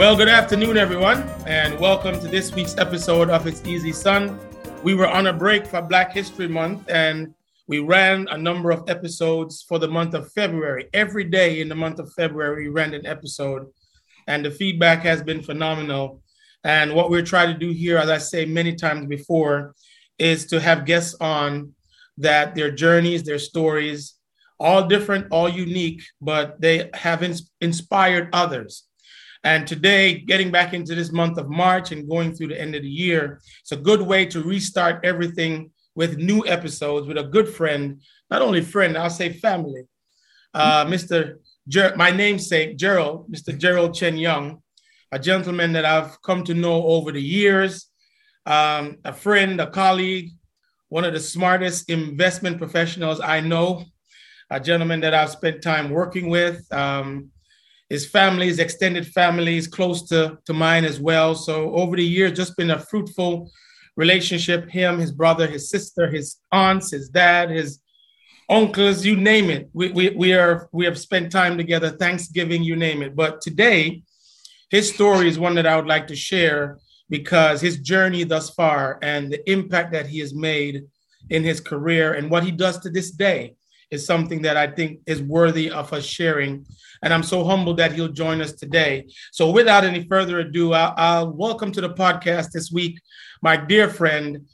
Well, good afternoon, everyone, and welcome to this week's episode of It's Easy Son. We were on a break for Black History Month, and we ran a number of episodes for the month of February. Every day in the month of February, we ran an episode, and the feedback has been phenomenal. And what we're trying to do here, as I say many times before, is to have guests on that their journeys, their stories, all different, all unique, but they have ins- inspired others. And today, getting back into this month of March and going through the end of the year, it's a good way to restart everything with new episodes with a good friend, not only friend, I'll say family. Uh, Mr. Ger- my namesake, Gerald, Mr. Gerald Chen Young, a gentleman that I've come to know over the years, um, a friend, a colleague, one of the smartest investment professionals I know, a gentleman that I've spent time working with. Um, his family, his extended family is close to, to mine as well. So over the years, just been a fruitful relationship. Him, his brother, his sister, his aunts, his dad, his uncles, you name it. We, we, we are we have spent time together, Thanksgiving, you name it. But today, his story is one that I would like to share because his journey thus far and the impact that he has made in his career and what he does to this day is something that I think is worthy of us sharing. And I'm so humbled that he'll join us today. So, without any further ado, I'll, I'll welcome to the podcast this week my dear friend,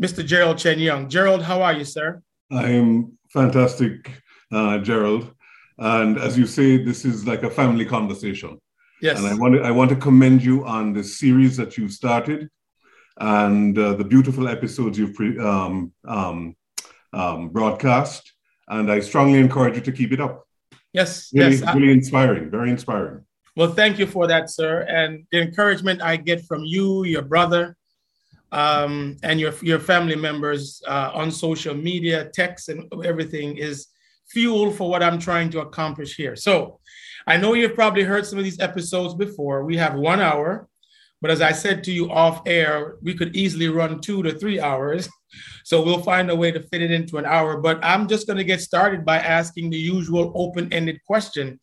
Mr. Gerald Chen Young. Gerald, how are you, sir? I'm fantastic, uh, Gerald. And as you say, this is like a family conversation. Yes. And I want to, I want to commend you on the series that you started and uh, the beautiful episodes you've pre- um, um, um, broadcast and I strongly encourage you to keep it up. Yes, really, yes, really inspiring, very inspiring. Well, thank you for that, sir. And the encouragement I get from you, your brother, um, and your your family members uh, on social media, text, and everything is fuel for what I'm trying to accomplish here. So, I know you've probably heard some of these episodes before. We have one hour, but as I said to you off air, we could easily run two to three hours. So we'll find a way to fit it into an hour. But I'm just going to get started by asking the usual open ended question.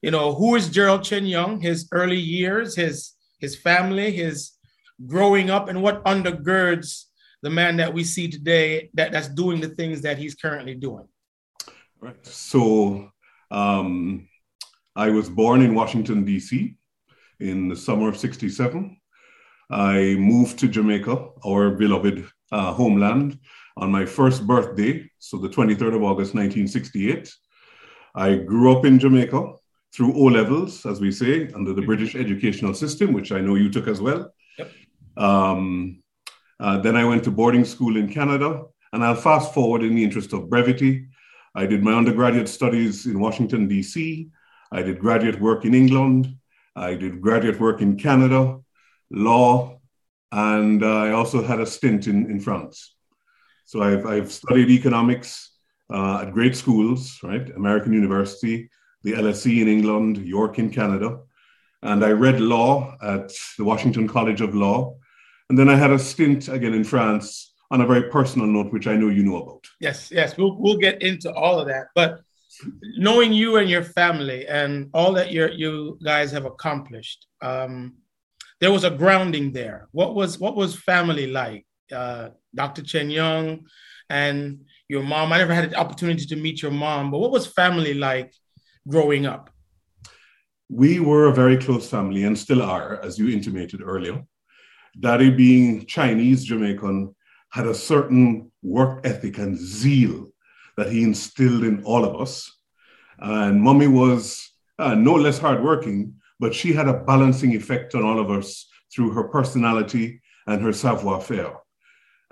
You know, who is Gerald Chen Young, his early years, his, his family, his growing up, and what undergirds the man that we see today that, that's doing the things that he's currently doing? Right. So um, I was born in Washington, D.C. in the summer of 67. I moved to Jamaica, our beloved uh, homeland on my first birthday, so the 23rd of August, 1968. I grew up in Jamaica through O levels, as we say, under the British educational system, which I know you took as well. Yep. Um, uh, then I went to boarding school in Canada, and I'll fast forward in the interest of brevity. I did my undergraduate studies in Washington, D.C. I did graduate work in England. I did graduate work in Canada, law, and I also had a stint in, in France. So I've, I've studied economics uh, at great schools, right? American University, the LSE in England, York in Canada. And I read law at the Washington College of Law. And then I had a stint again in France on a very personal note, which I know you know about. Yes, yes, we'll, we'll get into all of that. But knowing you and your family and all that you you guys have accomplished, um, there was a grounding there. What was what was family like? Uh, Dr. Chen Young and your mom. I never had the opportunity to meet your mom, but what was family like growing up? We were a very close family and still are, as you intimated earlier. Daddy, being Chinese Jamaican, had a certain work ethic and zeal that he instilled in all of us. And mommy was uh, no less hardworking, but she had a balancing effect on all of us through her personality and her savoir faire.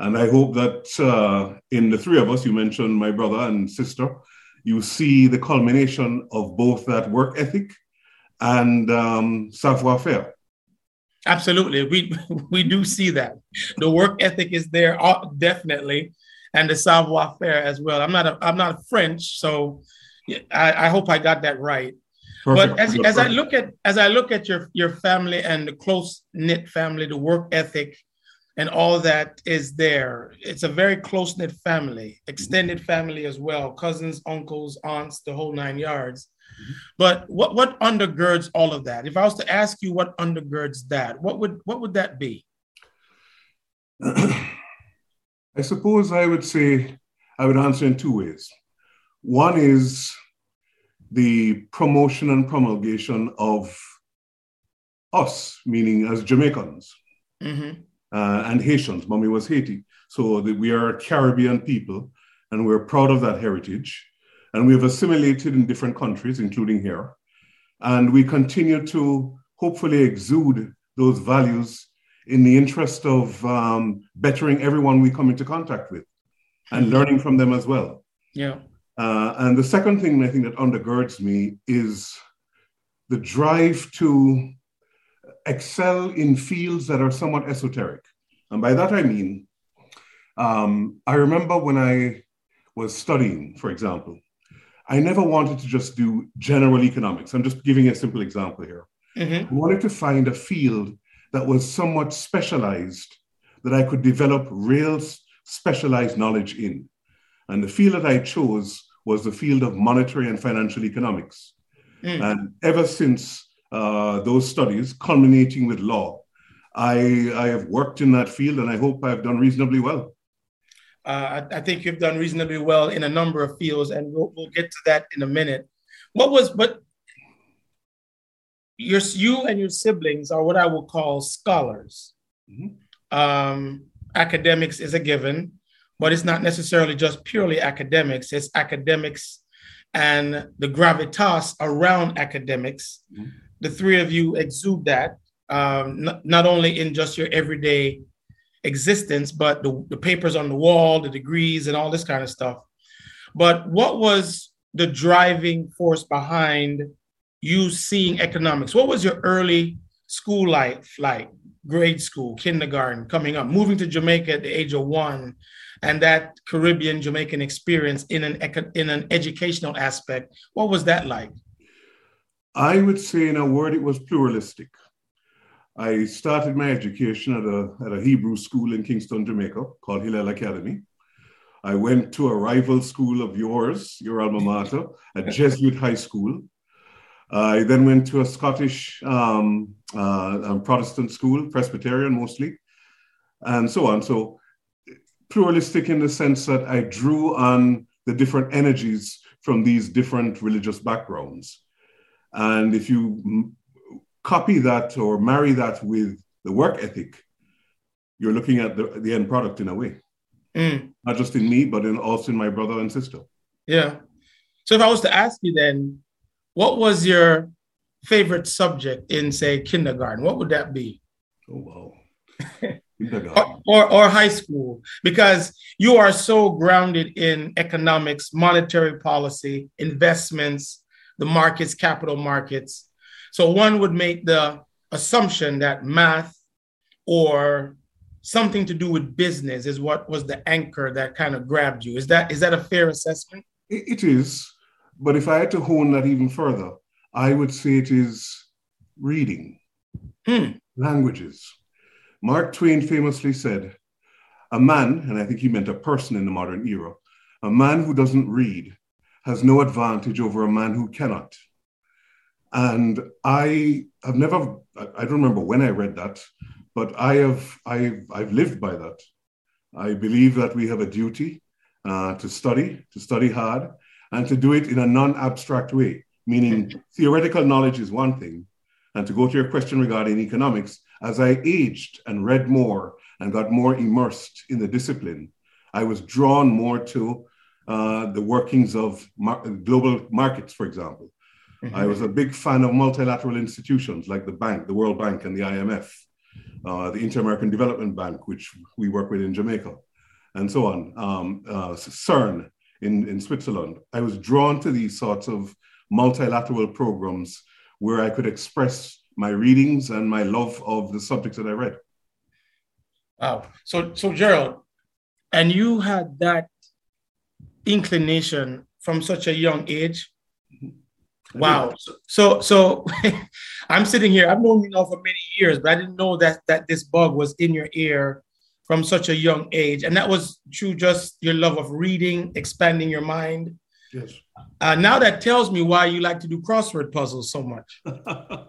And I hope that uh, in the three of us, you mentioned my brother and sister, you see the culmination of both that work ethic and um, savoir faire. Absolutely, we we do see that the work ethic is there uh, definitely, and the savoir faire as well. I'm not a, I'm not French, so I, I hope I got that right. Perfect. But as, as I look at as I look at your your family and the close knit family, the work ethic, and all that is there. It's a very close knit family, extended family as well, cousins, uncles, aunts, the whole nine yards. Mm-hmm. But what what undergirds all of that? If I was to ask you what undergirds that, what would what would that be? I suppose I would say I would answer in two ways. One is the promotion and promulgation of us, meaning as Jamaicans mm-hmm. uh, and Haitians. Mommy was Haiti. So the, we are Caribbean people and we're proud of that heritage. And we have assimilated in different countries, including here. And we continue to hopefully exude those values in the interest of um, bettering everyone we come into contact with and mm-hmm. learning from them as well. Yeah. Uh, and the second thing I think that undergirds me is the drive to excel in fields that are somewhat esoteric. And by that I mean, um, I remember when I was studying, for example, I never wanted to just do general economics. I'm just giving a simple example here. Mm-hmm. I wanted to find a field that was somewhat specialized that I could develop real specialized knowledge in. And the field that I chose was the field of monetary and financial economics. Mm. And ever since uh, those studies, culminating with law, I, I have worked in that field and I hope I've done reasonably well. Uh, I, I, think you've done reasonably well in a number of fields, and we'll, we'll get to that in a minute. What was, but your, you and your siblings are what I would call scholars. Mm-hmm. Um, academics is a given but it's not necessarily just purely academics, it's academics and the gravitas around academics. Mm-hmm. The three of you exude that, um, not, not, only in just your everyday existence, but the, the papers on the wall, the degrees, and all this kind of stuff. But what was the driving force behind you seeing economics? What was your early school life like? Grade school, kindergarten, coming up, moving to Jamaica at the age of one, and that Caribbean Jamaican experience in an in an educational aspect. What was that like? I would say, in a word, it was pluralistic. I started my education at a, at a Hebrew school in Kingston, Jamaica, called Hillel Academy. I went to a rival school of yours, your alma mater, at Jesuit High School. I then went to a Scottish um, uh, Protestant school, Presbyterian mostly, and so on. So pluralistic in the sense that I drew on the different energies from these different religious backgrounds. And if you copy that or marry that with the work ethic, you're looking at the, the end product in a way. Mm. Not just in me, but in also in my brother and sister. Yeah. So if I was to ask you then, what was your favorite subject in, say, kindergarten? What would that be? Oh, wow. or, or, or high school because you are so grounded in economics, monetary policy, investments, the markets, capital markets. So one would make the assumption that math or something to do with business is what was the anchor that kind of grabbed you. Is that is that a fair assessment? It is, but if I had to hone that even further, I would say it is reading, hmm. languages. Mark Twain famously said, A man, and I think he meant a person in the modern era, a man who doesn't read has no advantage over a man who cannot. And I have never, I don't remember when I read that, but I have, I've, I've lived by that. I believe that we have a duty uh, to study, to study hard, and to do it in a non abstract way, meaning theoretical knowledge is one thing. And to go to your question regarding economics, as I aged and read more and got more immersed in the discipline, I was drawn more to uh, the workings of mar- global markets, for example. Mm-hmm. I was a big fan of multilateral institutions like the bank, the World Bank, and the IMF, uh, the Inter American Development Bank, which we work with in Jamaica, and so on, um, uh, CERN in, in Switzerland. I was drawn to these sorts of multilateral programs where I could express my readings and my love of the subjects that I read. Wow. So, so Gerald, and you had that inclination from such a young age. Mm-hmm. Wow. So, so, so I'm sitting here. I've known you now for many years, but I didn't know that that this bug was in your ear from such a young age, and that was through just your love of reading, expanding your mind. Yes. Uh, now that tells me why you like to do crossword puzzles so much. the,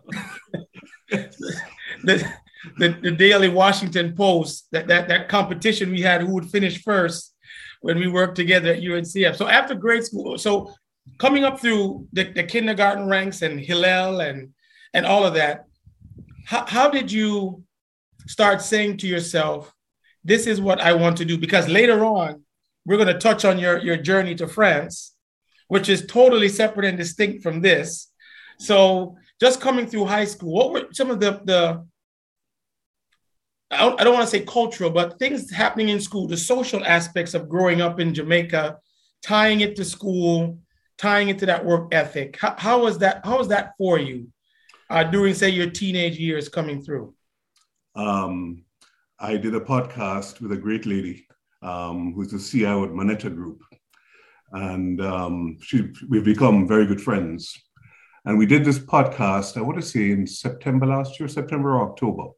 the, the, daily Washington Post, that, that, that competition we had who would finish first when we worked together at UNCF. So after grade school, so coming up through the, the kindergarten ranks and Hillel and, and all of that, how, how did you start saying to yourself, this is what I want to do? Because later on, we're going to touch on your, your journey to France, which is totally separate and distinct from this. So just coming through high school, what were some of the, the I don't, I don't want to say cultural, but things happening in school, the social aspects of growing up in Jamaica, tying it to school, tying it to that work ethic. How, how was that? How was that for you uh, during, say, your teenage years coming through? Um, I did a podcast with a great lady um, who's the CIO at Moneta Group, and um, she, we've become very good friends. And we did this podcast, I want to say in September last year, September or October.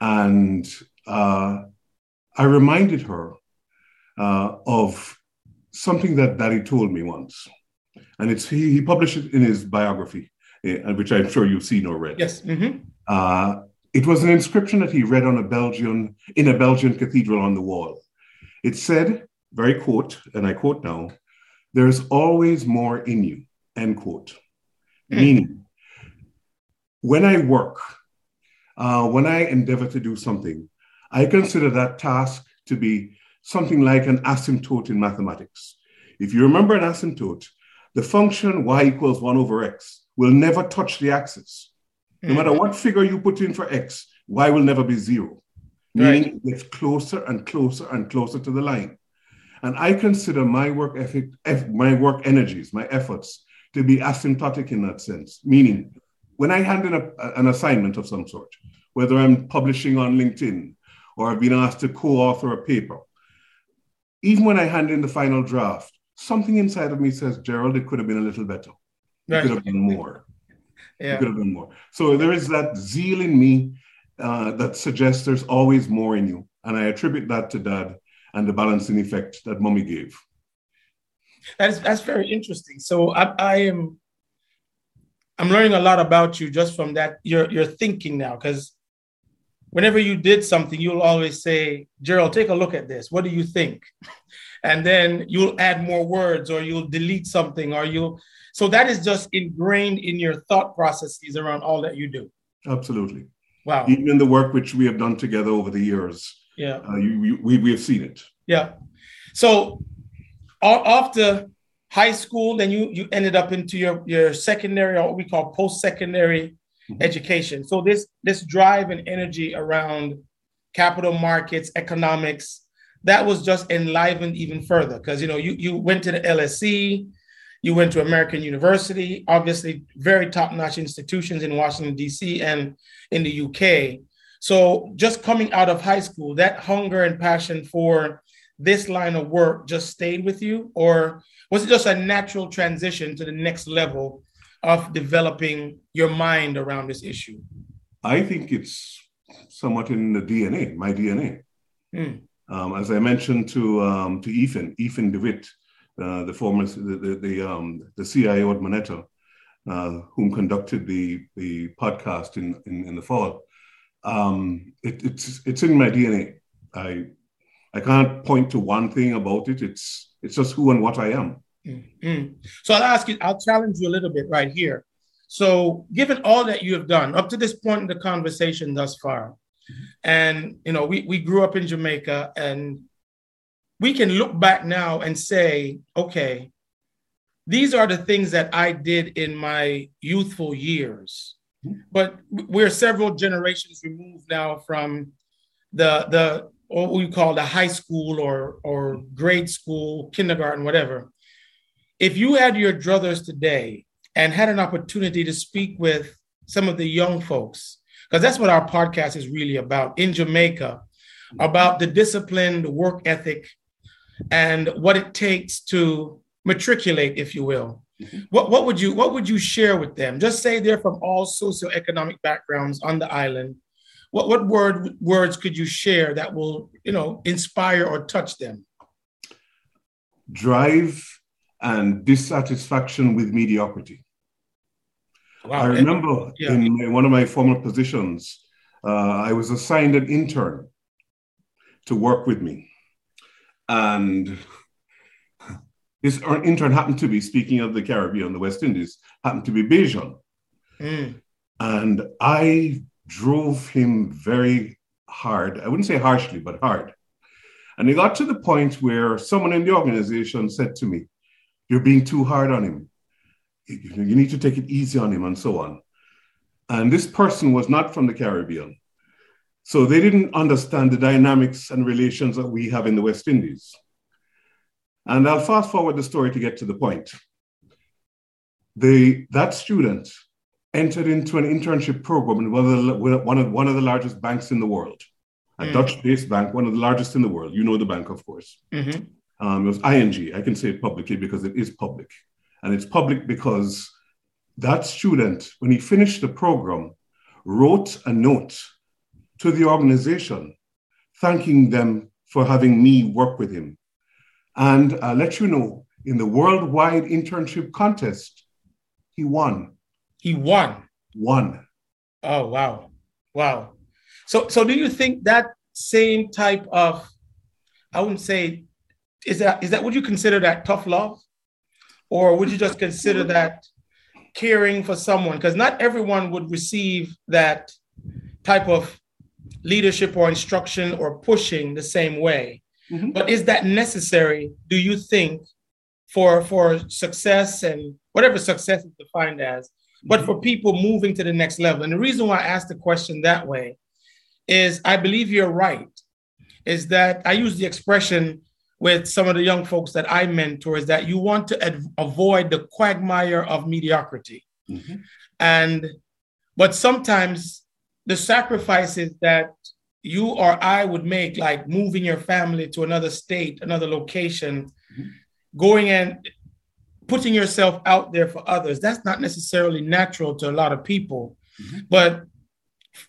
And uh, I reminded her uh, of something that Daddy told me once. And it's he, he published it in his biography, uh, which I'm sure you've seen or read. Yes. Mm-hmm. Uh, it was an inscription that he read on a Belgian in a Belgian cathedral on the wall. It said, very quote, and I quote now, "There's always more in you." End quote. Mm. Meaning, when I work, uh, when I endeavor to do something, I consider that task to be something like an asymptote in mathematics. If you remember an asymptote, the function y equals 1 over x will never touch the axis. No matter what figure you put in for x, y will never be zero, meaning right. it gets closer and closer and closer to the line. And I consider my work ethic, my work energies, my efforts to be asymptotic in that sense, meaning when I hand in a, an assignment of some sort, whether I'm publishing on LinkedIn or I've been asked to co author a paper, even when I hand in the final draft, something inside of me says, Gerald, it could have been a little better. It right. could have been more. yeah. It could have been more. So there is that zeal in me uh, that suggests there's always more in you. And I attribute that to dad and the balancing effect that mommy gave. That's that's very interesting. So I, I am I'm learning a lot about you just from that your your thinking now because whenever you did something you'll always say Gerald take a look at this. What do you think? And then you'll add more words or you'll delete something or you'll so that is just ingrained in your thought processes around all that you do. Absolutely. Wow. Even in the work which we have done together over the years yeah uh, you, you, we, we have seen it yeah so after high school, then you you ended up into your your secondary or what we call post secondary mm-hmm. education. So this this drive and energy around capital markets, economics, that was just enlivened even further because you know you you went to the LSE, you went to American University, obviously very top notch institutions in Washington D.C. and in the UK. So just coming out of high school, that hunger and passion for this line of work just stayed with you, or was it just a natural transition to the next level of developing your mind around this issue? I think it's somewhat in the DNA, my DNA. Mm. Um, as I mentioned to um, to Ethan, Ethan DeWitt, uh, the former the the, the, um, the CIO at Moneta, uh, whom conducted the the podcast in in, in the fall. Um, it, it's it's in my DNA. I I can't point to one thing about it. It's it's just who and what I am. Mm-hmm. So I'll ask you, I'll challenge you a little bit right here. So, given all that you have done up to this point in the conversation thus far, and you know, we, we grew up in Jamaica and we can look back now and say, okay, these are the things that I did in my youthful years. But we're several generations removed now from the the what we call the high school or or grade school, kindergarten, whatever if you had your druthers today and had an opportunity to speak with some of the young folks, because that's what our podcast is really about in Jamaica, about the discipline, the work ethic, and what it takes to matriculate, if you will. Mm-hmm. What, what would you what would you share with them? Just say they're from all socioeconomic backgrounds on the island. What what word words could you share that will you know inspire or touch them? Drive and dissatisfaction with mediocrity. Wow. I remember yeah. in one of my former positions, uh, I was assigned an intern to work with me. And this intern happened to be, speaking of the Caribbean, the West Indies, happened to be Bajan. Mm. And I drove him very hard. I wouldn't say harshly, but hard. And it got to the point where someone in the organization said to me, You're being too hard on him. You need to take it easy on him, and so on. And this person was not from the Caribbean. So they didn't understand the dynamics and relations that we have in the West Indies. And I'll fast forward the story to get to the point. The, that student entered into an internship program in one of the, one of, one of the largest banks in the world, a mm. Dutch based bank, one of the largest in the world. You know the bank, of course. Mm-hmm. Um, it was ING. I can say it publicly because it is public. And it's public because that student, when he finished the program, wrote a note to the organization thanking them for having me work with him. And I'll let you know, in the worldwide internship contest, he won. He won. Won. Oh wow, wow. So so do you think that same type of, I wouldn't say, is that is that would you consider that tough love, or would you just consider that caring for someone? Because not everyone would receive that type of leadership or instruction or pushing the same way. Mm-hmm. But is that necessary, do you think, for, for success and whatever success is defined as, mm-hmm. but for people moving to the next level? And the reason why I asked the question that way is I believe you're right, is that I use the expression with some of the young folks that I mentor is that you want to ad- avoid the quagmire of mediocrity. Mm-hmm. And but sometimes the sacrifices that you or I would make, like moving your family to another state, another location, mm-hmm. going and putting yourself out there for others, that's not necessarily natural to a lot of people. Mm-hmm. But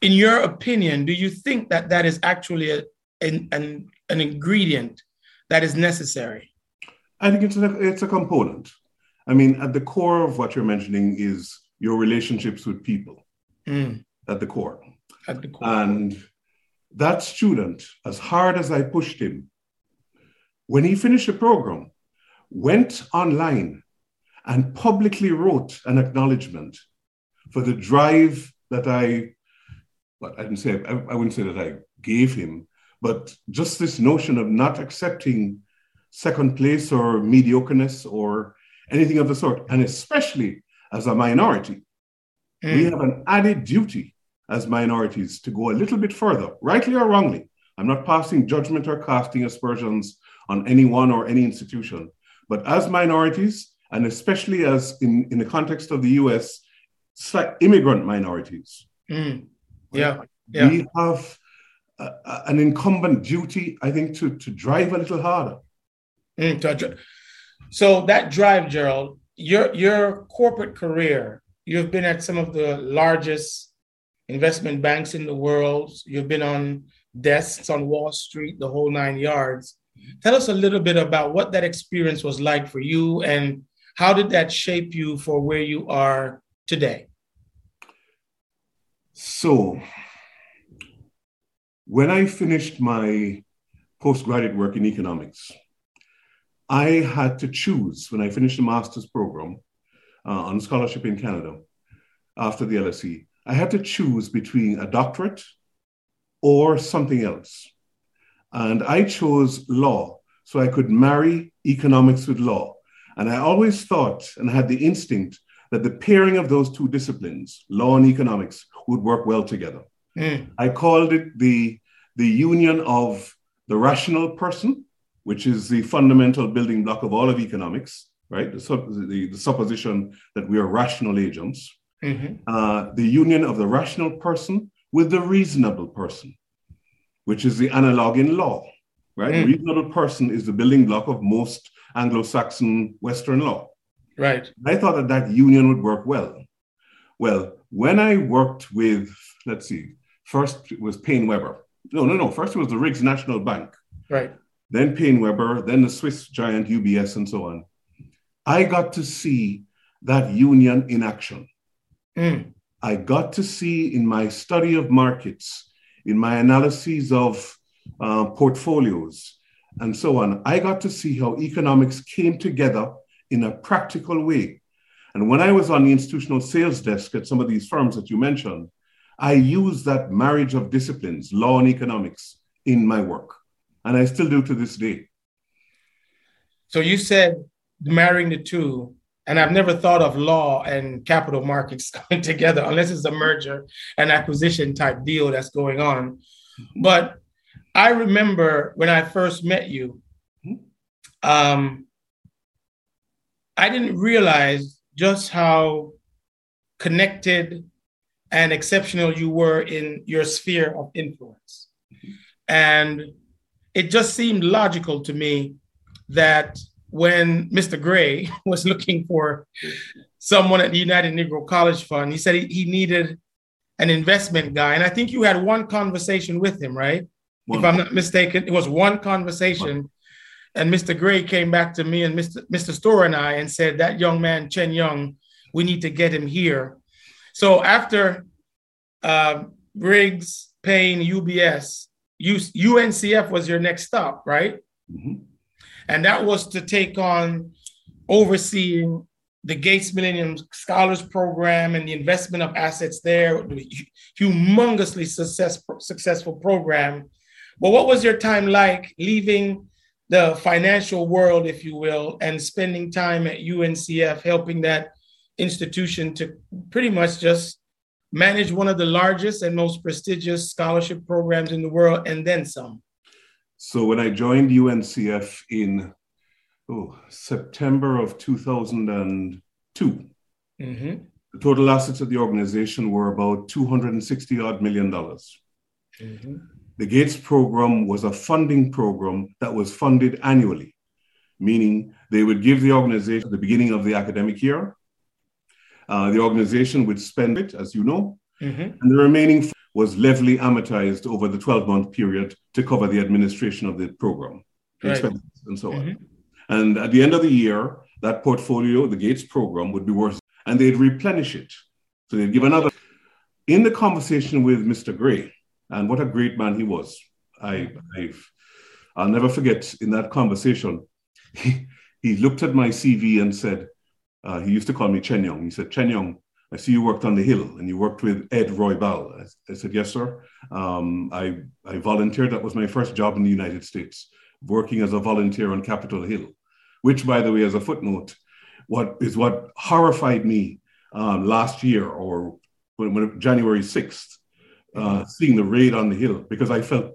in your opinion, do you think that that is actually a, an, an, an ingredient that is necessary? I think it's a, it's a component. I mean, at the core of what you're mentioning is your relationships with people. Mm. At the core. At the core. And that student, as hard as I pushed him, when he finished the program, went online and publicly wrote an acknowledgement for the drive that I, well, I didn't say, I, I wouldn't say that I gave him, but just this notion of not accepting second place or mediocreness or anything of the sort, and especially as a minority, mm. we have an added duty as minorities to go a little bit further, rightly or wrongly. I'm not passing judgment or casting aspersions on anyone or any institution, but as minorities, and especially as in, in the context of the US, immigrant minorities. Mm. Yeah. yeah. We have an incumbent duty, I think, to, to drive a little harder. Mm, so that drive, Gerald, your your corporate career, you've been at some of the largest investment banks in the world. You've been on desks on Wall Street, the whole nine yards. Tell us a little bit about what that experience was like for you and how did that shape you for where you are today? So, when I finished my postgraduate work in economics, I had to choose when I finished the master's program uh, on scholarship in Canada after the LSE. I had to choose between a doctorate or something else. And I chose law so I could marry economics with law. And I always thought and had the instinct that the pairing of those two disciplines, law and economics, would work well together. Mm. I called it the, the union of the rational person, which is the fundamental building block of all of economics, right? The, the, the supposition that we are rational agents, mm-hmm. uh, the union of the rational person with the reasonable person, which is the analog in law, right? Mm. reasonable person is the building block of most Anglo-Saxon Western law. Right. I thought that that union would work well. Well, when I worked with, let's see, first it was PaineWebber. No, no, no. First it was the Riggs National Bank. Right. Then PaineWebber, then the Swiss giant UBS, and so on. I got to see that union in action. Mm. I got to see in my study of markets, in my analyses of uh, portfolios, and so on, I got to see how economics came together in a practical way. And when I was on the institutional sales desk at some of these firms that you mentioned, I used that marriage of disciplines, law and economics, in my work. And I still do to this day. So you said marrying the two, and I've never thought of law and capital markets coming together unless it's a merger and acquisition type deal that's going on. But I remember when I first met you, um, I didn't realize just how connected and exceptional you were in your sphere of influence. And it just seemed logical to me that when Mr. Gray was looking for someone at the United Negro College Fund, he said he, he needed an investment guy. And I think you had one conversation with him, right? One. If I'm not mistaken, it was one conversation. One. And Mr. Gray came back to me and Mr. Mr. Store and I and said, That young man, Chen Young, we need to get him here. So after uh, Riggs, Paine, UBS, UNCF was your next stop, right? Mm-hmm. And that was to take on overseeing the Gates Millennium Scholars Program and the investment of assets there, humongously success, successful program. But what was your time like leaving the financial world, if you will, and spending time at UNCF, helping that institution to pretty much just manage one of the largest and most prestigious scholarship programs in the world, and then some. So when I joined UNCF in oh, September of 2002, mm-hmm. the total assets of the organization were about 260 odd million dollars. Mm-hmm. The Gates program was a funding program that was funded annually, meaning they would give the organization at the beginning of the academic year uh, the organization would spend it, as you know, mm-hmm. and the remaining was levelly amortized over the 12 month period to cover the administration of the program, right. expenses, and so mm-hmm. on. And at the end of the year, that portfolio, the Gates program, would be worth, and they'd replenish it. So they'd give another. In the conversation with Mr. Gray, and what a great man he was, I, I've, I'll never forget in that conversation, he, he looked at my CV and said, uh, he used to call me Chen Young. He said, Chen Young, I see you worked on the Hill and you worked with Ed Roybal. I, I said, yes, sir. Um, I, I volunteered. That was my first job in the United States, working as a volunteer on Capitol Hill, which, by the way, as a footnote, what is what horrified me um, last year or when, when January 6th, uh, seeing the raid on the Hill, because I felt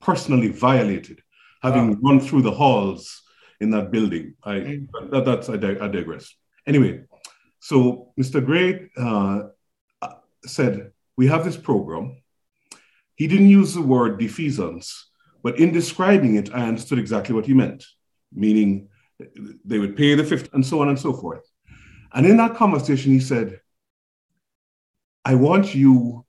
personally violated, having wow. run through the halls in that building. I, mm. that, that's, I, I digress. Anyway, so Mr. Gray uh, said, We have this program. He didn't use the word defeasance, but in describing it, I understood exactly what he meant, meaning they would pay the 50 and so on and so forth. And in that conversation, he said, I want you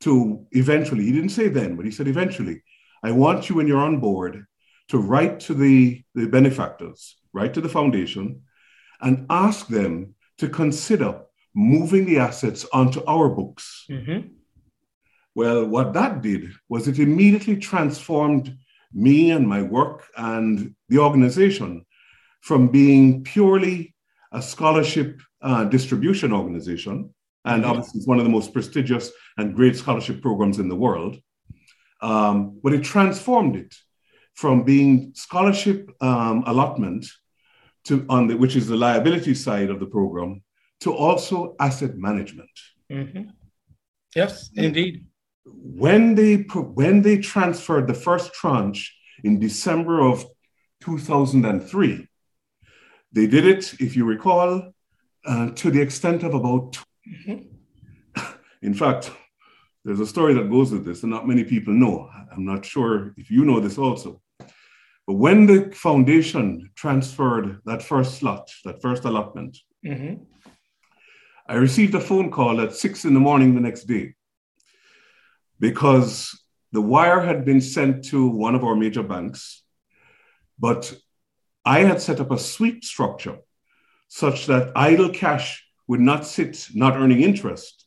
to eventually, he didn't say then, but he said eventually, I want you when you're on board to write to the, the benefactors, write to the foundation, and ask them to consider moving the assets onto our books. Mm-hmm. Well, what that did was it immediately transformed me and my work and the organization from being purely a scholarship uh, distribution organization, and mm-hmm. obviously it's one of the most prestigious and great scholarship programs in the world. Um, but it transformed it from being scholarship um, allotment to on the which is the liability side of the program to also asset management. Mm-hmm. Yes, indeed. When they when they transferred the first tranche in December of 2003, they did it, if you recall, uh, to the extent of about. Mm-hmm. In fact, there's a story that goes with this, and not many people know. I'm not sure if you know this also. But when the foundation transferred that first slot, that first allotment, mm-hmm. I received a phone call at six in the morning the next day because the wire had been sent to one of our major banks, but I had set up a sweep structure such that idle cash would not sit not earning interest.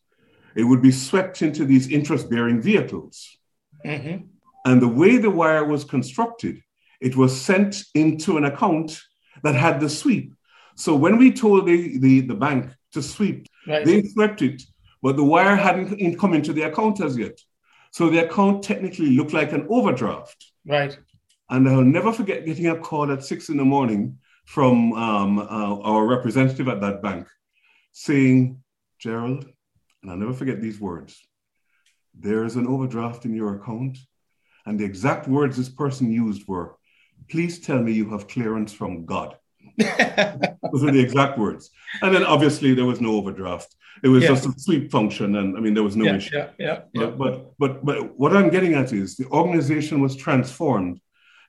It would be swept into these interest bearing vehicles. Mm-hmm. And the way the wire was constructed, it was sent into an account that had the sweep. So when we told the, the, the bank to sweep, right. they swept it, but the wire hadn't come into the account as yet. So the account technically looked like an overdraft. Right. And I'll never forget getting a call at six in the morning from um, uh, our representative at that bank saying, Gerald, and I'll never forget these words there is an overdraft in your account. And the exact words this person used were, please tell me you have clearance from God. Those are the exact words. And then obviously there was no overdraft. It was yeah. just a sweep function. And I mean, there was no yeah, issue. Yeah, yeah, yeah. But, but, but what I'm getting at is the organization was transformed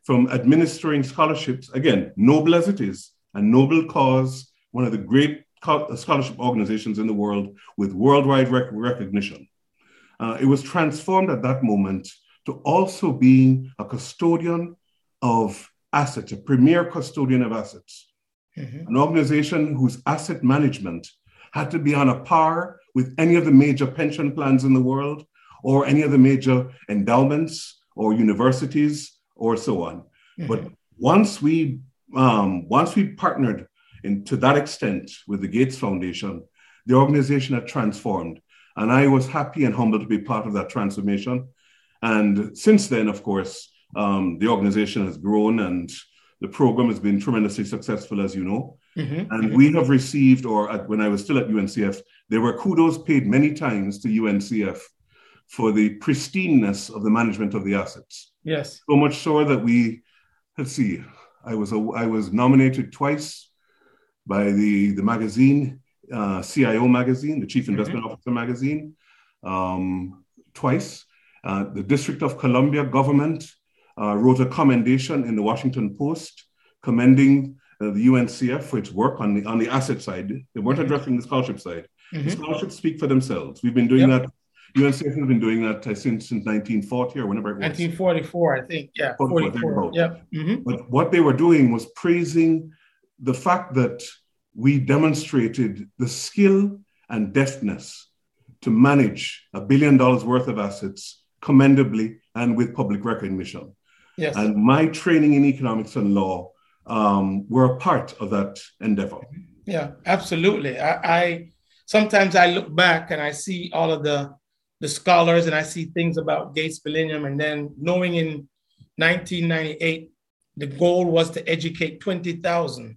from administering scholarships, again, noble as it is, a noble cause, one of the great scholarship organizations in the world with worldwide rec- recognition. Uh, it was transformed at that moment to also being a custodian of assets, a premier custodian of assets, mm-hmm. an organization whose asset management had to be on a par with any of the major pension plans in the world or any of the major endowments or universities or so on. Mm-hmm. But once we um, once we partnered in, to that extent with the Gates Foundation, the organization had transformed. And I was happy and humbled to be part of that transformation. And since then, of course, um, the organization has grown and the program has been tremendously successful, as you know. Mm-hmm. And we have received, or at, when I was still at UNCF, there were kudos paid many times to UNCF for the pristineness of the management of the assets. Yes. So much so that we, let's see, I was a, I was nominated twice by the the magazine uh, CIO magazine, the Chief mm-hmm. Investment mm-hmm. Officer magazine, um, twice. Uh, the District of Columbia government uh, wrote a commendation in the Washington Post commending uh, the UNCF for its work on the on the asset side. They weren't mm-hmm. addressing the scholarship side. Mm-hmm. The scholarships speak for themselves. We've been doing yep. that UNCF has been doing that since, since 1940 or whenever it was. 1944, I think. Yeah, 44. Yep. Mm-hmm. But what they were doing was praising the fact that we demonstrated the skill and deftness to manage a billion dollars worth of assets commendably and with public recognition. Yes. And my training in economics and law um, were a part of that endeavor. Yeah, absolutely. I, I sometimes I look back and I see all of the the scholars and I see things about Gates Millennium, and then knowing in 1998 the goal was to educate 20,000.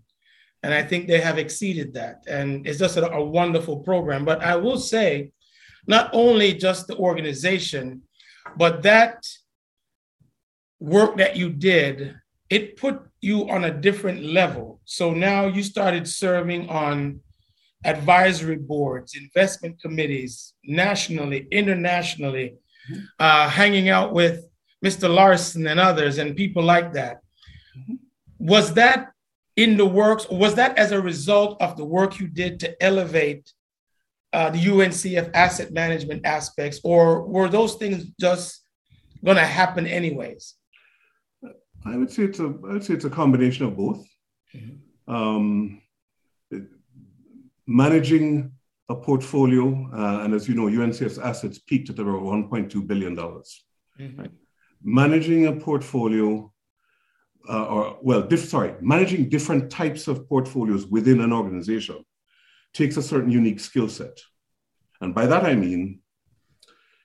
And I think they have exceeded that. And it's just a, a, wonderful program. But I will say, not only just the organization, but that work that you did, it put you on a different level. So now you started serving on advisory boards, investment committees, nationally, internationally, mm-hmm. uh, hanging out with Mr. Larson and others and people like that. Mm-hmm. Was that in the works, or was that as a result of the work you did to elevate uh, the UNCF asset management aspects, or were those things just going to happen anyways? I would say it's a I would say it's a combination of both. Mm-hmm. Um, managing a portfolio, uh, and as you know, UNCF's assets peaked at about $1.2 billion. Mm-hmm. Right? Managing a portfolio, uh, or well, diff- sorry, managing different types of portfolios within an organization takes a certain unique skill set. And by that I mean,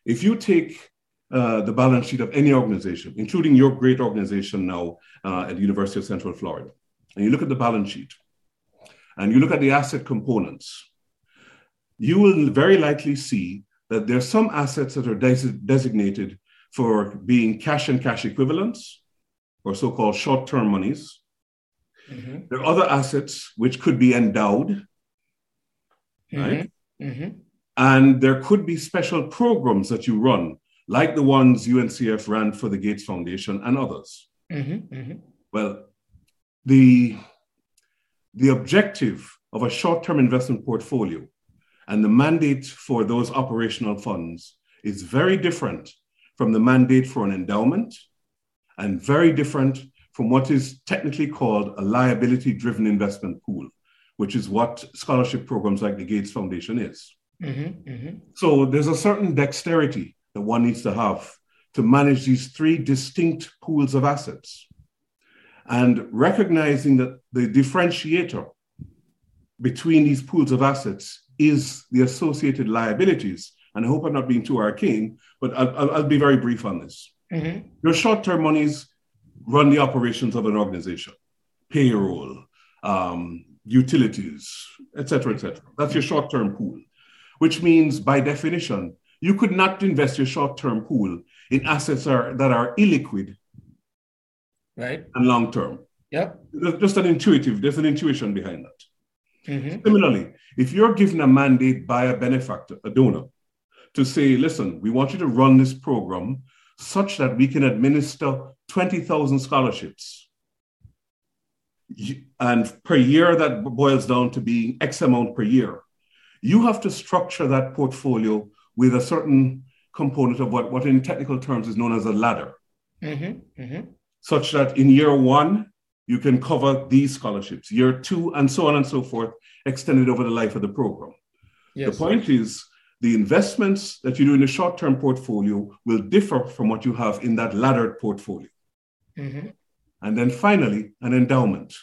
if you take uh, the balance sheet of any organization, including your great organization now uh, at the University of Central Florida, and you look at the balance sheet, and you look at the asset components, you will very likely see that there are some assets that are des- designated for being cash and cash equivalents, or so called short term monies. Mm-hmm. There are other assets which could be endowed, mm-hmm. right? Mm-hmm. And there could be special programs that you run, like the ones UNCF ran for the Gates Foundation and others. Mm-hmm. Mm-hmm. Well, the the objective of a short term investment portfolio and the mandate for those operational funds is very different from the mandate for an endowment and very different from what is technically called a liability driven investment pool, which is what scholarship programs like the Gates Foundation is. Mm-hmm, mm-hmm. So there's a certain dexterity that one needs to have to manage these three distinct pools of assets. And recognizing that the differentiator between these pools of assets is the associated liabilities. And I hope I'm not being too arcane, but I'll, I'll be very brief on this. Mm-hmm. Your short term monies run the operations of an organization, payroll, um, utilities, etc., etc. That's your short term pool, which means by definition, you could not invest your short term pool in assets are, that are illiquid right and long term. Yep. Just an intuitive, there's an intuition behind that. Mm-hmm. Similarly, if you're given a mandate by a benefactor, a donor, to say, listen, we want you to run this program such that we can administer 20,000 scholarships. And per year, that boils down to being X amount per year. You have to structure that portfolio with a certain component of what, what in technical terms is known as a ladder, mm-hmm. Mm-hmm. such that in year one, you can cover these scholarships, year two, and so on and so forth, extended over the life of the program. Yes. The point is, the investments that you do in a short term portfolio will differ from what you have in that laddered portfolio. Mm-hmm. And then finally, an endowment.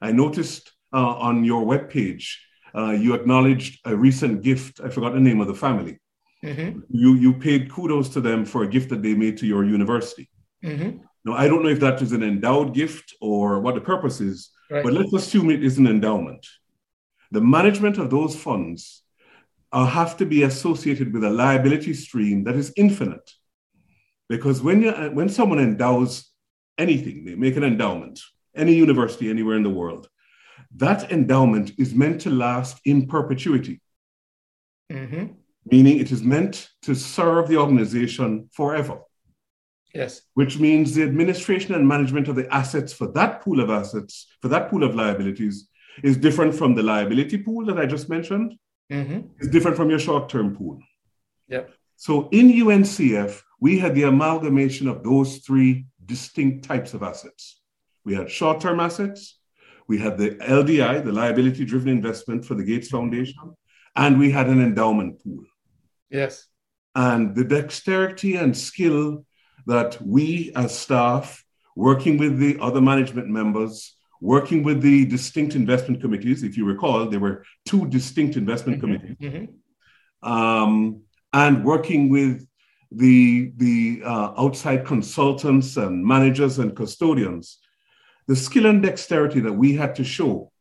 I noticed uh, on your webpage, uh, you acknowledged a recent gift. I forgot the name of the family. Mm-hmm. You, you paid kudos to them for a gift that they made to your university. Mm-hmm. Now, I don't know if that is an endowed gift or what the purpose is, right. but let's assume it is an endowment. The management of those funds uh, have to be associated with a liability stream that is infinite. Because when, you, uh, when someone endows anything, they make an endowment, any university anywhere in the world, that endowment is meant to last in perpetuity. Mm-hmm. Meaning it is meant to serve the organization forever. Yes. Which means the administration and management of the assets for that pool of assets, for that pool of liabilities, is different from the liability pool that I just mentioned. Mm-hmm. It's different from your short term pool. Yep. So in UNCF, we had the amalgamation of those three distinct types of assets. We had short term assets, we had the LDI, the liability driven investment for the Gates Foundation, and we had an endowment pool. Yes. And the dexterity and skill that we as staff, working with the other management members, working with the distinct investment committees, if you recall, there were two distinct investment mm-hmm. committees, mm-hmm. Um, and working with the, the uh, outside consultants and managers and custodians, the skill and dexterity that we had to show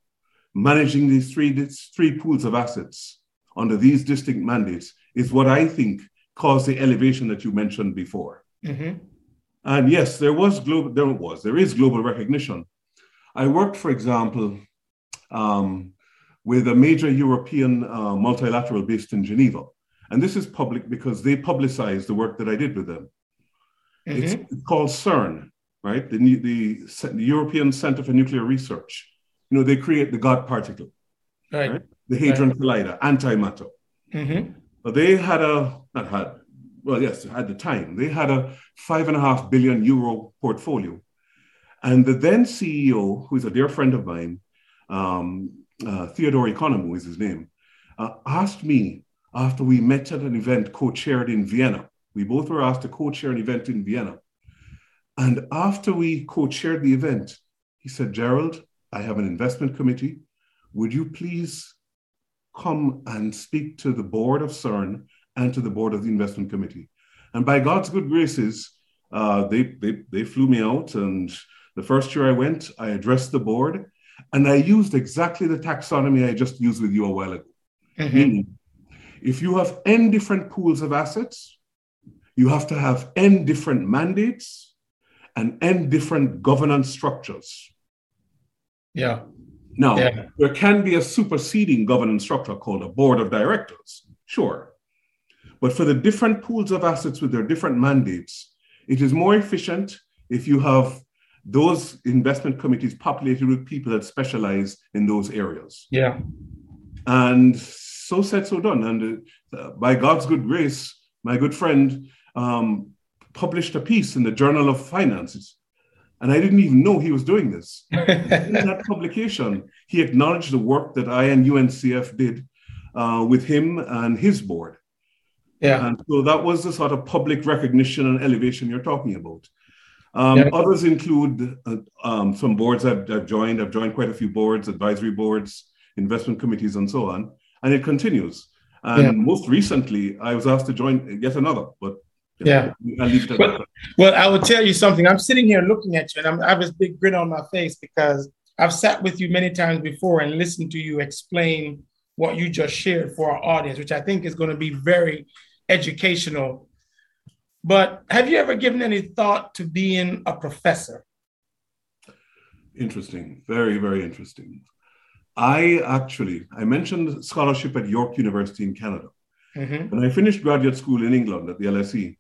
managing these three, these three pools of assets under these distinct mandates is what I think caused the elevation that you mentioned before. Mm-hmm. And yes, there was global, there was, there is global recognition. I worked, for example, um, with a major European uh, multilateral based in Geneva. And this is public because they publicized the work that I did with them. Mm-hmm. It's called CERN, right? The, the, the, European Center for Nuclear Research. You know, they create the God particle, right? right? The Hadron right. Collider, antimatter. Mm-hmm. But they had a, not had, well, yes, at the time, they had a five and a half billion euro portfolio. And the then CEO, who is a dear friend of mine, um, uh, Theodore Economou is his name, uh, asked me after we met at an event co chaired in Vienna. We both were asked to co chair an event in Vienna. And after we co chaired the event, he said, Gerald, I have an investment committee. Would you please come and speak to the board of CERN and to the board of the investment committee. And by God's good graces, uh, they, they, they flew me out. And the first year I went, I addressed the board and I used exactly the taxonomy I just used with you a while ago. Mm-hmm. Meaning, if you have n different pools of assets, you have to have n different mandates and n different governance structures. Yeah. Now, yeah. there can be a superseding governance structure called a board of directors, sure. But for the different pools of assets with their different mandates, it is more efficient if you have those investment committees populated with people that specialize in those areas. Yeah. And so said, so done. And uh, by God's good grace, my good friend um, published a piece in the Journal of Finances And I didn't even know he was doing this. in that publication, he acknowledged the work that I and UNCF did uh, with him and his board. Yeah. And so that was the sort of public recognition and elevation you're talking about. Um, yeah. Others include uh, um, some boards I've, I've, joined. I've joined quite a few boards, advisory boards, investment committees, and so on. And it continues. And yeah. most recently, I was asked to join yet another, but yeah. Well, well, I will tell you something. I'm sitting here looking at you, and I'm, I have this big grin on my face because I've sat with you many times before and listened to you explain what you just shared for our audience, which I think is going to be very educational. But have you ever given any thought to being a professor? Interesting, very, very interesting. I actually, I mentioned scholarship at York University in Canada. Mm-hmm. When I finished graduate school in England at the LSE,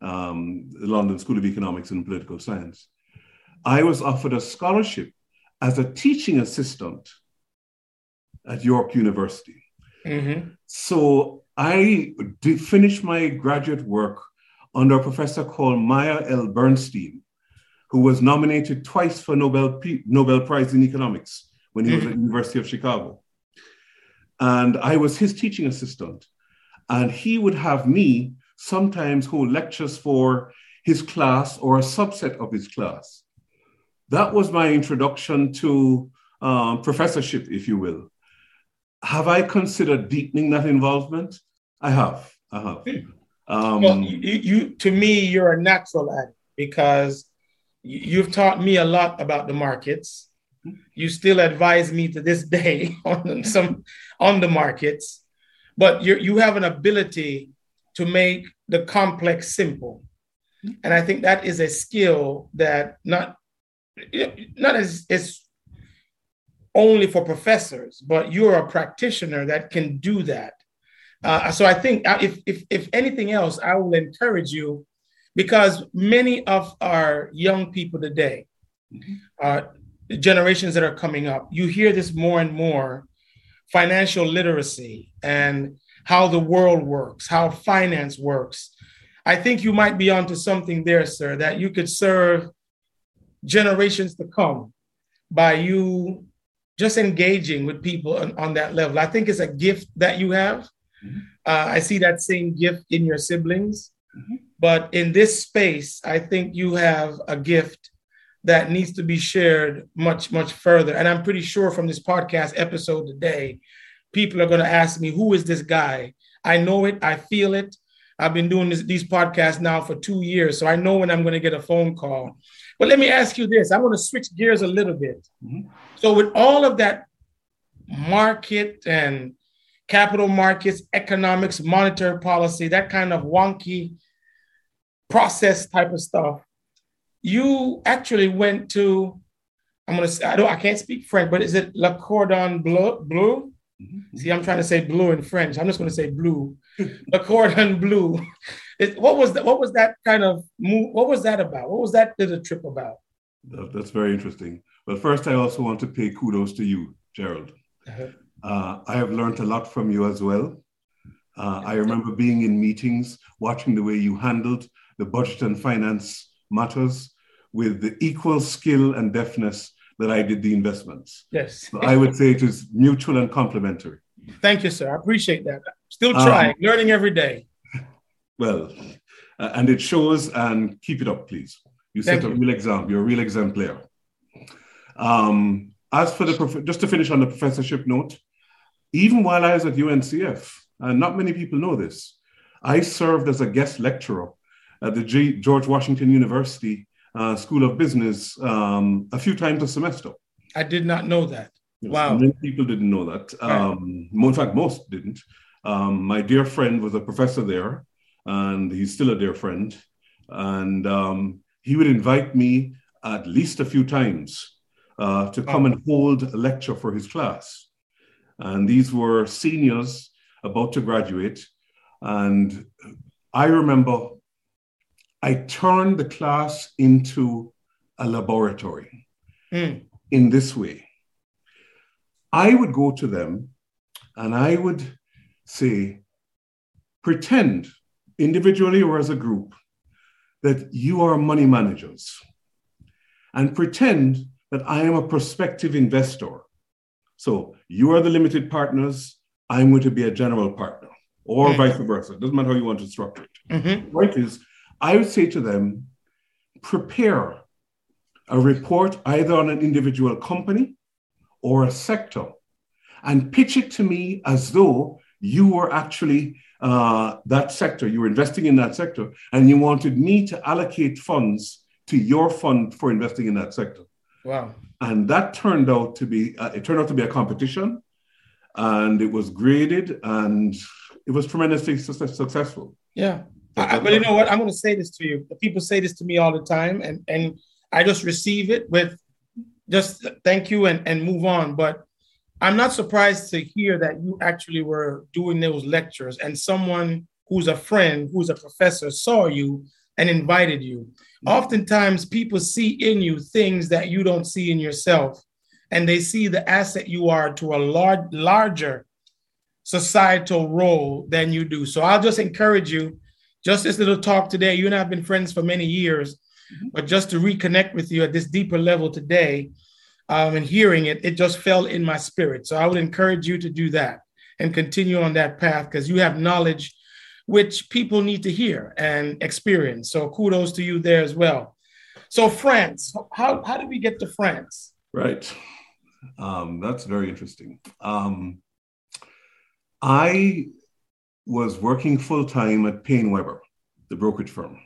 um, the London School of Economics and Political Science, I was offered a scholarship as a teaching assistant at York University. Mm-hmm. So I did finish my graduate work under a professor called Maya L. Bernstein, who was nominated twice for Nobel, P- Nobel Prize in Economics when he mm-hmm. was at the University of Chicago. And I was his teaching assistant. And he would have me sometimes hold lectures for his class or a subset of his class. That was my introduction to um, professorship, if you will. Have I considered deepening that involvement? I have. I have. Um, well, you, you, to me, you're a natural at it because you've taught me a lot about the markets. You still advise me to this day on some on the markets, but you you have an ability to make the complex simple, and I think that is a skill that not not as is only for professors, but you're a practitioner that can do that. Uh, so I think uh, if, if, if anything else, I will encourage you because many of our young people today, uh, generations that are coming up, you hear this more and more financial literacy and how the world works, how finance works. I think you might be onto something there, sir, that you could serve generations to come by you just engaging with people on, on that level. I think it's a gift that you have. Mm-hmm. Uh, I see that same gift in your siblings. Mm-hmm. But in this space, I think you have a gift that needs to be shared much, much further. And I'm pretty sure from this podcast episode today, people are going to ask me, who is this guy? I know it, I feel it. I've been doing this, these podcasts now for two years, so I know when I'm going to get a phone call. But let me ask you this I'm going to switch gears a little bit. Mm-hmm. So, with all of that market and capital markets, economics, monetary policy, that kind of wonky process type of stuff. You actually went to, I'm gonna say, I don't, I can't speak French, but is it Le Cordon Bleu? bleu? See, I'm trying to say blue in French. I'm just gonna say blue. Le Cordon Bleu. It, what was that? What was that kind of move? What was that about? What was that little trip about? That's very interesting. But first, I also want to pay kudos to you, Gerald. Uh-huh. Uh, I have learned a lot from you as well. Uh, I remember being in meetings, watching the way you handled the budget and finance matters with the equal skill and deftness that I did the investments. Yes. So I would say it is mutual and complementary. Thank you, sir. I appreciate that. Still um, trying, um, learning every day. Well, uh, and it shows, and keep it up, please. You set a real example. You're a real exemplar. Um, as for the prof- just to finish on the professorship note, even while I was at UNCF, and not many people know this, I served as a guest lecturer at the G- George Washington University uh, School of Business um, a few times a semester. I did not know that. Wow. Many people didn't know that. Um, in fact, most didn't. Um, my dear friend was a professor there, and he's still a dear friend. And um, he would invite me at least a few times uh, to come and hold a lecture for his class. And these were seniors about to graduate. And I remember I turned the class into a laboratory mm. in this way. I would go to them and I would say, pretend individually or as a group that you are money managers. and pretend that I am a prospective investor. So you are the limited partners, I'm going to be a general partner, or mm-hmm. vice versa. It doesn't matter how you want to structure it. Mm-hmm. Right is, I would say to them, prepare a report either on an individual company or a sector and pitch it to me as though you were actually uh, that sector, you were investing in that sector, and you wanted me to allocate funds to your fund for investing in that sector. Wow. And that turned out to be, uh, it turned out to be a competition and it was graded and it was tremendously su- successful. Yeah. I, but you know what? I'm going to say this to you. People say this to me all the time, and, and I just receive it with just thank you and, and move on. But I'm not surprised to hear that you actually were doing those lectures and someone who's a friend, who's a professor, saw you and invited you. Mm-hmm. Oftentimes, people see in you things that you don't see in yourself, and they see the asset you are to a large, larger societal role than you do. So I'll just encourage you, just this little talk today. You and I have been friends for many years, mm-hmm. but just to reconnect with you at this deeper level today um, and hearing it, it just fell in my spirit. So I would encourage you to do that and continue on that path because you have knowledge which people need to hear and experience. So kudos to you there as well. So France, how, how did we get to France? Right. Um, that's very interesting. Um, I was working full time at PaineWebber, the brokerage firm.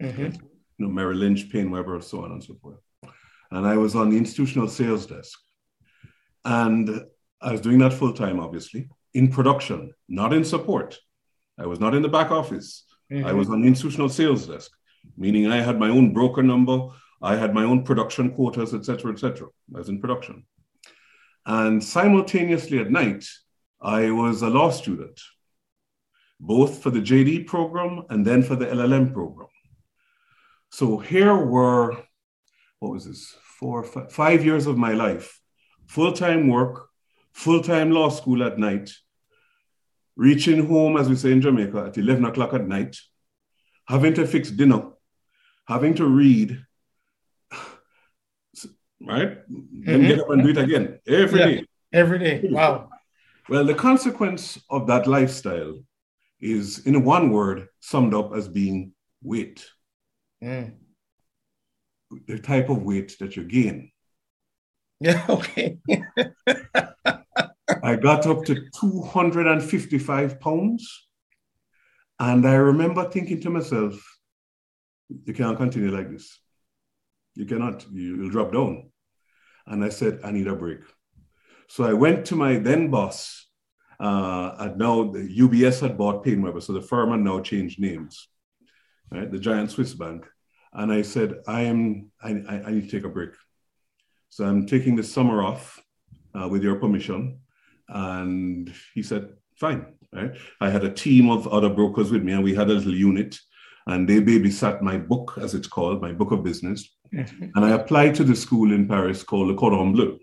Mm-hmm. You know, Merrill Lynch, PaineWebber, so on and so forth and I was on the institutional sales desk. And I was doing that full time, obviously, in production, not in support. I was not in the back office. Mm-hmm. I was on the institutional sales desk, meaning I had my own broker number, I had my own production quotas, etc., etc. I was in production. And simultaneously at night, I was a law student, both for the JD program and then for the LLM program. So here were, what was this, four, five, five years of my life, full time work, full time law school at night, reaching home, as we say in Jamaica, at 11 o'clock at night, having to fix dinner, having to read, right? Mm-hmm. Then get up and do it again every yeah, day. Every day. Wow. Well, the consequence of that lifestyle is, in one word, summed up as being weight. Mm the type of weight that you gain. Yeah, okay. I got up to 255 pounds. And I remember thinking to myself, you can't continue like this. You cannot, you'll drop down. And I said, I need a break. So I went to my then boss. Uh, and now the UBS had bought PaineWebber, so the firm had now changed names, right? The giant Swiss bank. And I said, I am, I, I, need to take a break. So I'm taking the summer off uh, with your permission. And he said, fine. Right? I had a team of other brokers with me, and we had a little unit, and they babysat my book, as it's called, my book of business. And I applied to the school in Paris called Le Cordon Bleu.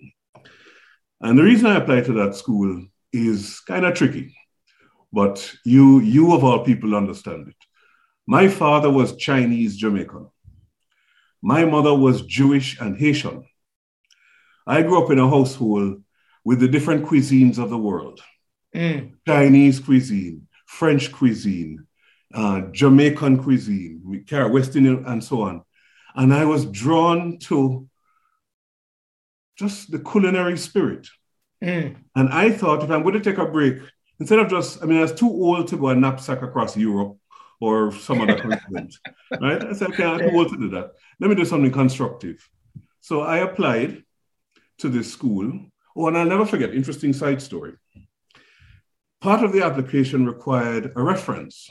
And the reason I applied to that school is kind of tricky, but you, you of all people understand it. My father was Chinese Jamaican. My mother was Jewish and Haitian. I grew up in a household with the different cuisines of the world mm. Chinese cuisine, French cuisine, uh, Jamaican cuisine, West Indian, and so on. And I was drawn to just the culinary spirit. Mm. And I thought if I'm going to take a break, instead of just, I mean, I was too old to go and knapsack across Europe or some other continent, right? I said, okay, I'm too old to do that. Let me do something constructive. So I applied to this school. Oh, and I'll never forget, interesting side story. Part of the application required a reference.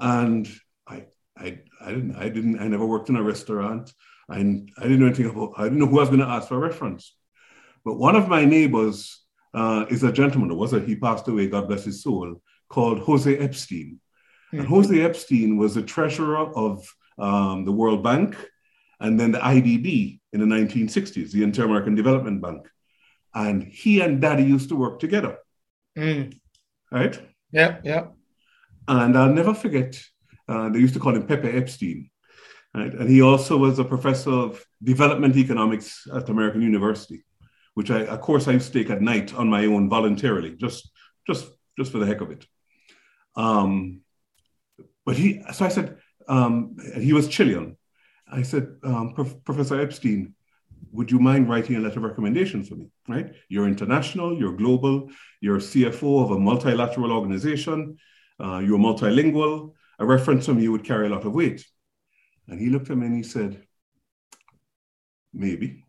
And I, I, I didn't, I didn't, I never worked in a restaurant. I, I didn't know anything about, I didn't know who I was going to ask for a reference. But one of my neighbors uh, is a gentleman, or was a, he passed away, God bless his soul, called Jose Epstein. Mm-hmm. And Jose Epstein was the treasurer of um, the World Bank and then the IDB in the 1960s, the Inter American Development Bank. And he and daddy used to work together. Mm. Right? Yeah, yeah. And I'll never forget, uh, they used to call him Pepe Epstein. Right? And he also was a professor of development economics at American University, which I, of course, I used to take at night on my own voluntarily, just, just, just for the heck of it. Um, but he, so I said, um, he was Chilean. I said, um, Professor Epstein, would you mind writing a letter of recommendation for me? Right? You're international, you're global, you're CFO of a multilateral organization, uh, you're multilingual. A reference from you would carry a lot of weight. And he looked at me and he said, Maybe.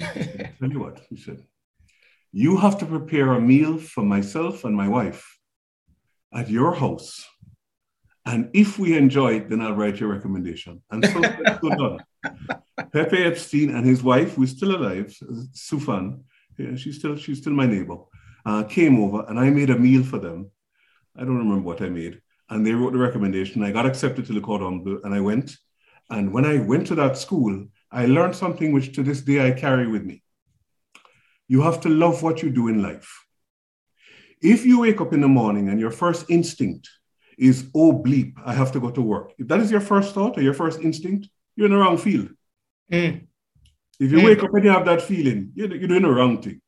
Tell you what, he said, you have to prepare a meal for myself and my wife at your house. And if we enjoy it, then I'll write your recommendation. And so, so done. Pepe Epstein and his wife, who's still alive, Sufan, she's still she's still my neighbor, uh, came over and I made a meal for them. I don't remember what I made. And they wrote the recommendation. I got accepted to the Cordon Bleu and I went. And when I went to that school, I learned something which to this day I carry with me. You have to love what you do in life. If you wake up in the morning and your first instinct is, oh, bleep, I have to go to work. If that is your first thought or your first instinct, you're in the wrong field. Mm. If you mm. wake up and you have that feeling, you're, you're doing the wrong thing.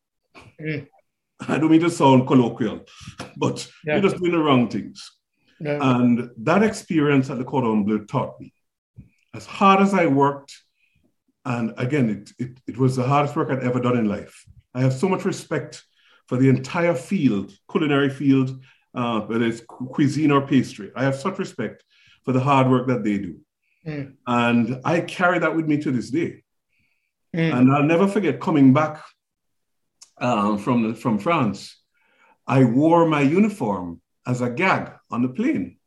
Mm. I don't mean to sound colloquial, but yeah. you're just doing the wrong things. Yeah. And that experience at the Cordon Bleu taught me as hard as I worked, and again, it, it, it was the hardest work I'd ever done in life. I have so much respect for the entire field, culinary field, uh, whether it's cuisine or pastry. I have such respect for the hard work that they do. Mm. And I carry that with me to this day. Mm. And I'll never forget coming back um, from, from France. I wore my uniform as a gag on the plane.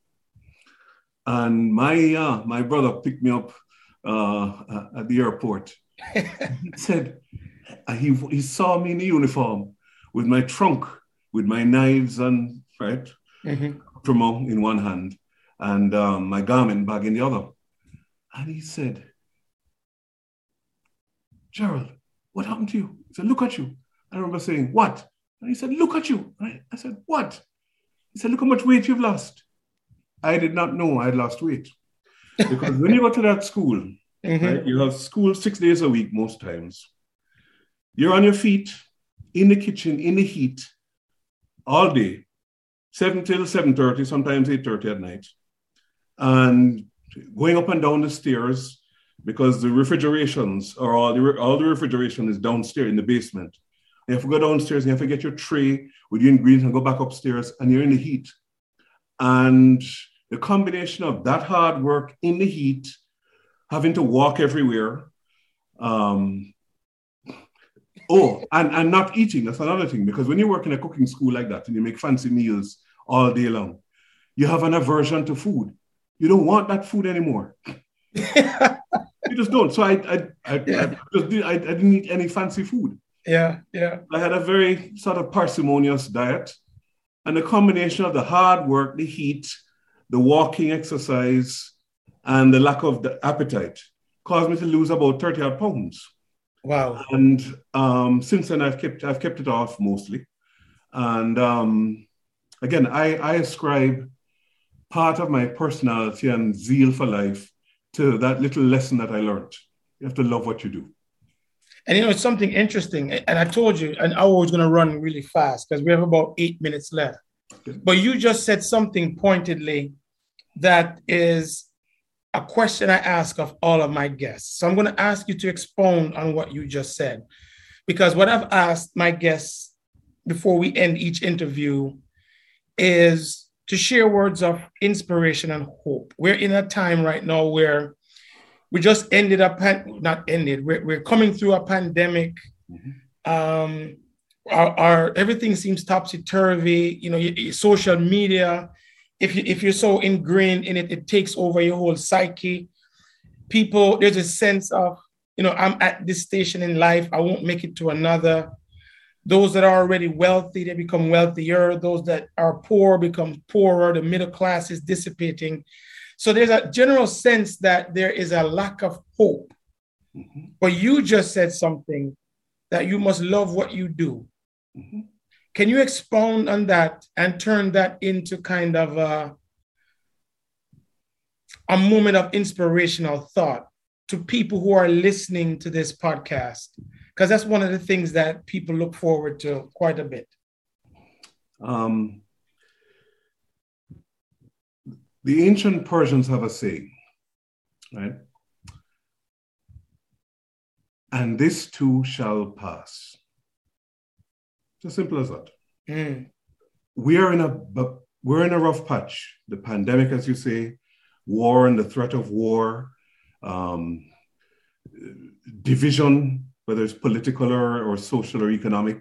And my uh, my brother picked me up uh, at the airport. he said uh, he, he saw me in the uniform with my trunk, with my knives and right, mm-hmm. in one hand, and um, my garment bag in the other. And he said, Gerald, what happened to you? He said, Look at you. I remember saying, What? And he said, Look at you. I, I said, What? He said, Look how much weight you've lost. I did not know I had lost weight. Because when you go to that school, mm-hmm. right, you have school six days a week most times. You're on your feet in the kitchen, in the heat, all day, 7 till 7.30, sometimes 8.30 at night. And going up and down the stairs, because the refrigerations or all the, all the refrigeration is downstairs in the basement. You have to go downstairs and you have to get your tray with your ingredients and go back upstairs and you're in the heat. And the combination of that hard work in the heat, having to walk everywhere. Um, oh, and, and not eating, that's another thing, because when you work in a cooking school like that and you make fancy meals all day long, you have an aversion to food. You don't want that food anymore. you just don't. So I, I, I, yeah. I just did, I, I didn't eat any fancy food. Yeah, yeah. I had a very sort of parsimonious diet, and the combination of the hard work, the heat, the walking exercise, and the lack of the appetite caused me to lose about 30 odd pounds. Wow. And um, since then I've kept I've kept it off mostly. And um, again, I, I ascribe part of my personality and zeal for life to that little lesson that I learned. You have to love what you do. And you know, it's something interesting. And I told you, and I was going to run really fast because we have about eight minutes left. Okay. But you just said something pointedly that is a question I ask of all of my guests. So I'm going to ask you to expound on what you just said. Because what I've asked my guests before we end each interview is to share words of inspiration and hope. We're in a time right now where we just ended up, not ended, we're, we're coming through a pandemic. Mm-hmm. Um, our, our, everything seems topsy turvy. You know, social media if you if you're so ingrained in it, it takes over your whole psyche. People, there's a sense of, you know, I'm at this station in life, I won't make it to another. Those that are already wealthy, they become wealthier. Those that are poor become poorer. The middle class is dissipating. So there's a general sense that there is a lack of hope. Mm-hmm. But you just said something that you must love what you do. Mm-hmm. Can you expound on that and turn that into kind of a, a moment of inspirational thought to people who are listening to this podcast? Because that's one of the things that people look forward to quite a bit. Um, the ancient Persians have a saying, right? And this too shall pass. It's as simple as that. Mm. We are in a we're in a rough patch. The pandemic, as you say, war and the threat of war, um, division, whether it's political or, or social or economic,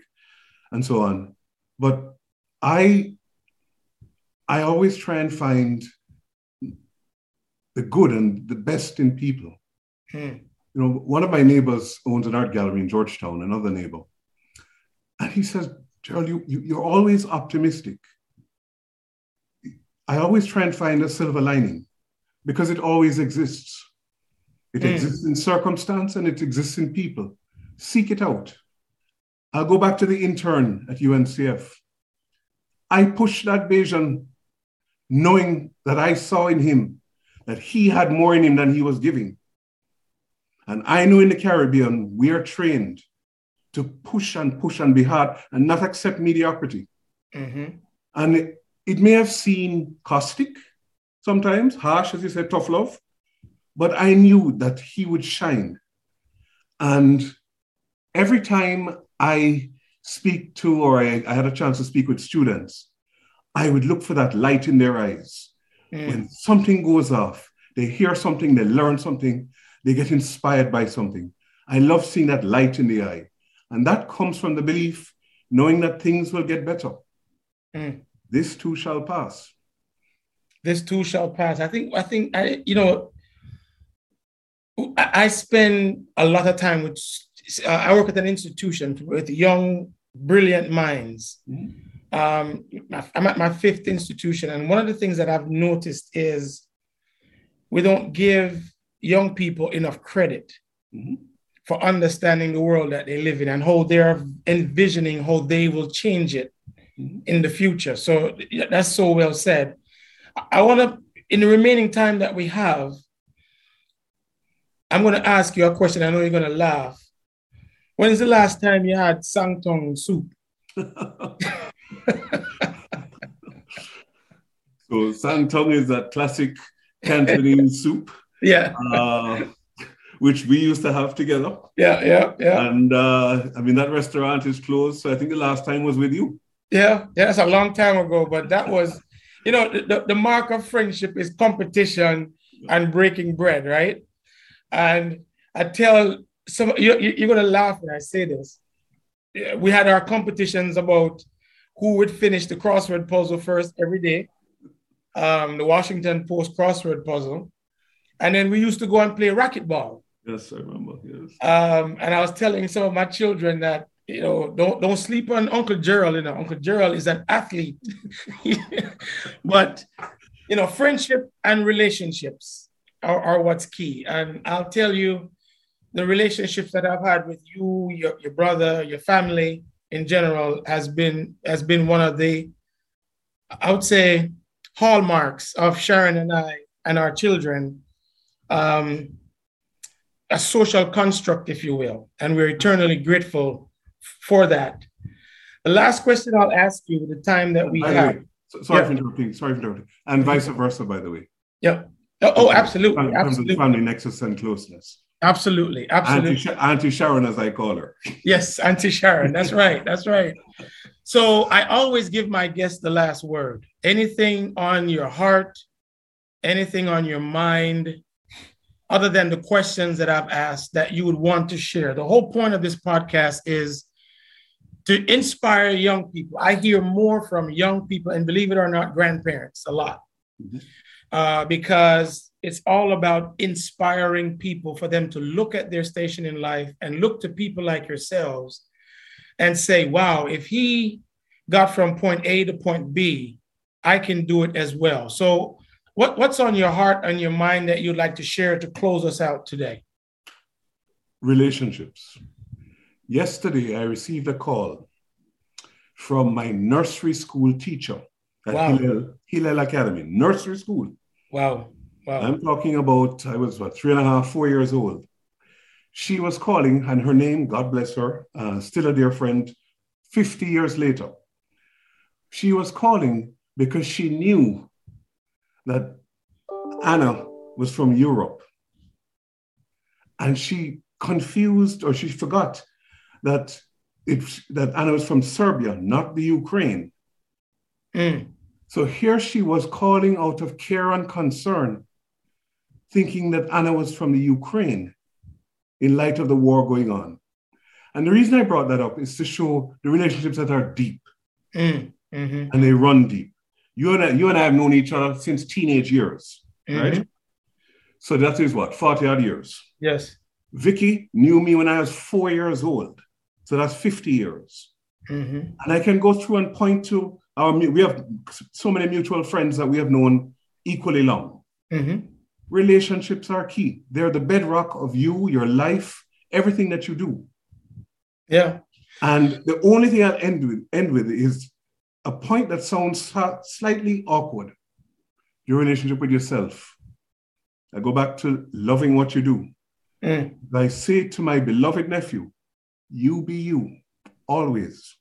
and so on. But I I always try and find the good and the best in people. Hmm. You know, one of my neighbors owns an art gallery in Georgetown, another neighbor. He says, Gerald, you, you, you're always optimistic. I always try and find a silver lining because it always exists. It mm. exists in circumstance and it exists in people. Seek it out. I'll go back to the intern at UNCF. I pushed that Bajan knowing that I saw in him that he had more in him than he was giving. And I know in the Caribbean, we are trained to push and push and be hard and not accept mediocrity. Mm-hmm. And it, it may have seemed caustic sometimes, harsh, as you said, tough love, but I knew that he would shine. And every time I speak to, or I, I had a chance to speak with students, I would look for that light in their eyes. Mm. When something goes off, they hear something, they learn something, they get inspired by something. I love seeing that light in the eye. And that comes from the belief, knowing that things will get better. Mm. This too shall pass. This too shall pass. I think, I think, I, you know, I spend a lot of time with, uh, I work at an institution with young, brilliant minds. Mm. Um, I'm at my fifth institution, and one of the things that I've noticed is we don't give young people enough credit mm-hmm. For understanding the world that they live in and how they're envisioning how they will change it in the future. So that's so well said. I want to, in the remaining time that we have, I'm going to ask you a question. I know you're going to laugh. When's the last time you had sangtong soup? so sangtong is a classic Cantonese soup. Yeah. Uh, which we used to have together. Yeah, yeah, yeah. And uh, I mean, that restaurant is closed. So I think the last time was with you. Yeah, yeah, that's a long time ago. But that was, you know, the, the mark of friendship is competition and breaking bread, right? And I tell some, you, you're going to laugh when I say this. We had our competitions about who would finish the crossword puzzle first every day, um, the Washington Post crossword puzzle. And then we used to go and play racquetball. Yes, I remember. Yes. Um, and I was telling some of my children that you know don't don't sleep on Uncle Gerald. You know, Uncle Gerald is an athlete, but you know, friendship and relationships are, are what's key. And I'll tell you, the relationships that I've had with you, your, your brother, your family in general has been has been one of the, I would say, hallmarks of Sharon and I and our children um, a social construct, if you will, and we're eternally grateful for that. The last question I'll ask you, the time that we have. So, sorry yeah. for interrupting. Sorry for interrupting. And vice versa, by the way. Yeah. Oh, oh absolutely. Family, absolutely. Family nexus and closeness. Absolutely. Absolutely. Auntie, Auntie Sharon, as I call her. Yes, Auntie Sharon. That's right. That's right. So I always give my guests the last word. Anything on your heart, anything on your mind, other than the questions that I've asked that you would want to share. The whole point of this podcast is to inspire young people. I hear more from young people, and believe it or not, grandparents a lot, mm-hmm. uh, because it's all about inspiring people for them to look at their station in life and look to people like yourselves and say, wow, if he got from point A to point B, I can do it as well. So what, what's on your heart and your mind that you'd like to share to close us out today? Relationships. Yesterday, I received a call from my nursery school teacher at wow. Hillel, Hillel Academy, nursery school. Wow. Wow. I'm talking about, I was what, three and a half, four years old. She was calling, and her name, God bless her, uh, still a dear friend, 50 years later. She was calling because she knew that Anna was from Europe. And she confused or she forgot that it, that Anna was from Serbia, not the Ukraine. Mm. So here she was calling out of care and concern thinking that Anna was from the Ukraine in light of the war going on. And the reason I brought that up is to show the relationships that are deep mm, mm-hmm. and they run deep. You and, I, you and I have known each other since teenage years, mm-hmm. right? So that is what, 40 odd years? Yes. Vicky knew me when I was four years old. So that's 50 years. Mm-hmm. And I can go through and point to our, we have so many mutual friends that we have known equally long. Mm-hmm relationships are key. They're the bedrock of you, your life, everything that you do. Yeah. And the only thing I'll end with, end with is a point that sounds slightly awkward your relationship with yourself. I go back to loving what you do. Mm. I say to my beloved nephew, you be you, always.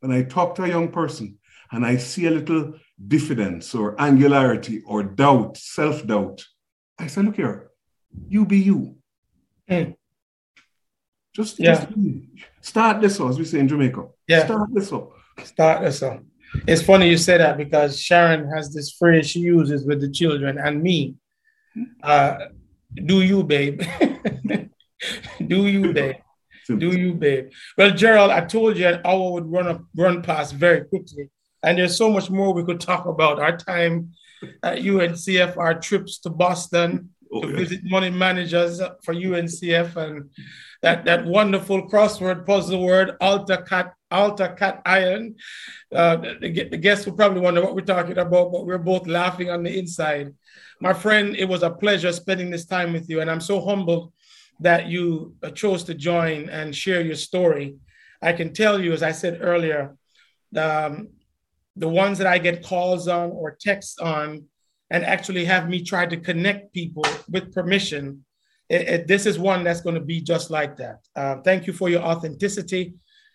When I talk to a young person and I see a little diffidence or angularity or doubt, self doubt, I say, look here, you be you. Mm. Just, yeah. just start this up, as we say in Jamaica. Yeah. Start this up. Start us up. It's funny you say that because Sharon has this phrase she uses with the children and me. Uh, do you, babe? do you, babe? Do you, babe? Well, Gerald, I told you an hour would run up, run past very quickly, and there's so much more we could talk about. Our time at UNCF, our trips to Boston oh, to yeah. visit money managers for UNCF, and that, that wonderful crossword puzzle word, Alta Cat, Alta Cat Iron. Uh, the, the guests will probably wonder what we're talking about, but we're both laughing on the inside. My friend, it was a pleasure spending this time with you, and I'm so humbled that you chose to join and share your story. I can tell you, as I said earlier, um, the ones that I get calls on or texts on, and actually have me try to connect people with permission. It, it, this is one that's going to be just like that. Uh, thank you for your authenticity,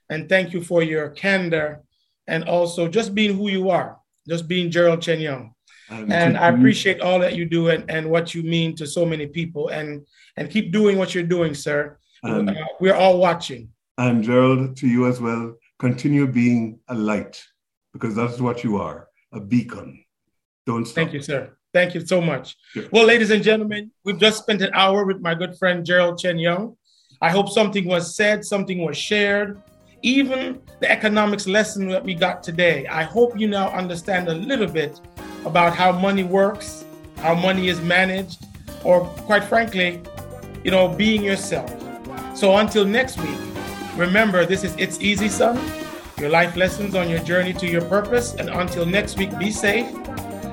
and thank you for your candor, and also just being who you are, just being Gerald Chen Young. Um, and I appreciate all that you do and, and what you mean to so many people. And and keep doing what you're doing, sir. Um, uh, we're all watching. And Gerald, to you as well, continue being a light because that's what you are a beacon. Don't stop. Thank you, sir. Thank you so much. Well, ladies and gentlemen, we've just spent an hour with my good friend Gerald Chen Young. I hope something was said, something was shared, even the economics lesson that we got today. I hope you now understand a little bit about how money works, how money is managed, or quite frankly, you know, being yourself. So until next week, remember this is It's Easy Son your life lessons on your journey to your purpose. And until next week, be safe.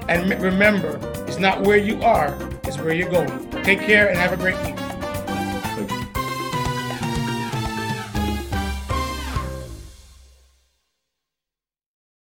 And remember, it's not where you are, it's where you're going. Take care and have a great week.